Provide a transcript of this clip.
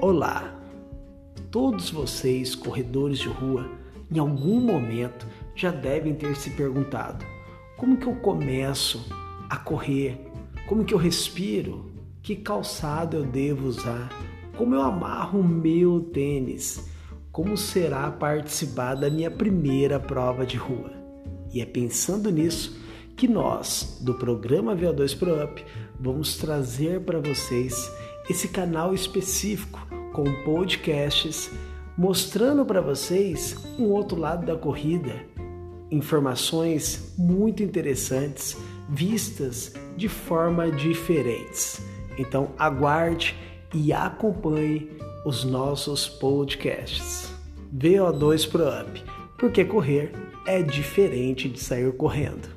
Olá! Todos vocês, corredores de rua, em algum momento já devem ter se perguntado: como que eu começo a correr? Como que eu respiro? Que calçado eu devo usar? Como eu amarro o meu tênis? Como será participar da minha primeira prova de rua? E é pensando nisso que nós, do programa VO2 Pro Up, vamos trazer para vocês esse canal específico com podcasts mostrando para vocês um outro lado da corrida, informações muito interessantes vistas de forma diferentes. Então aguarde e acompanhe os nossos podcasts. VO2 Pro Up, porque correr é diferente de sair correndo.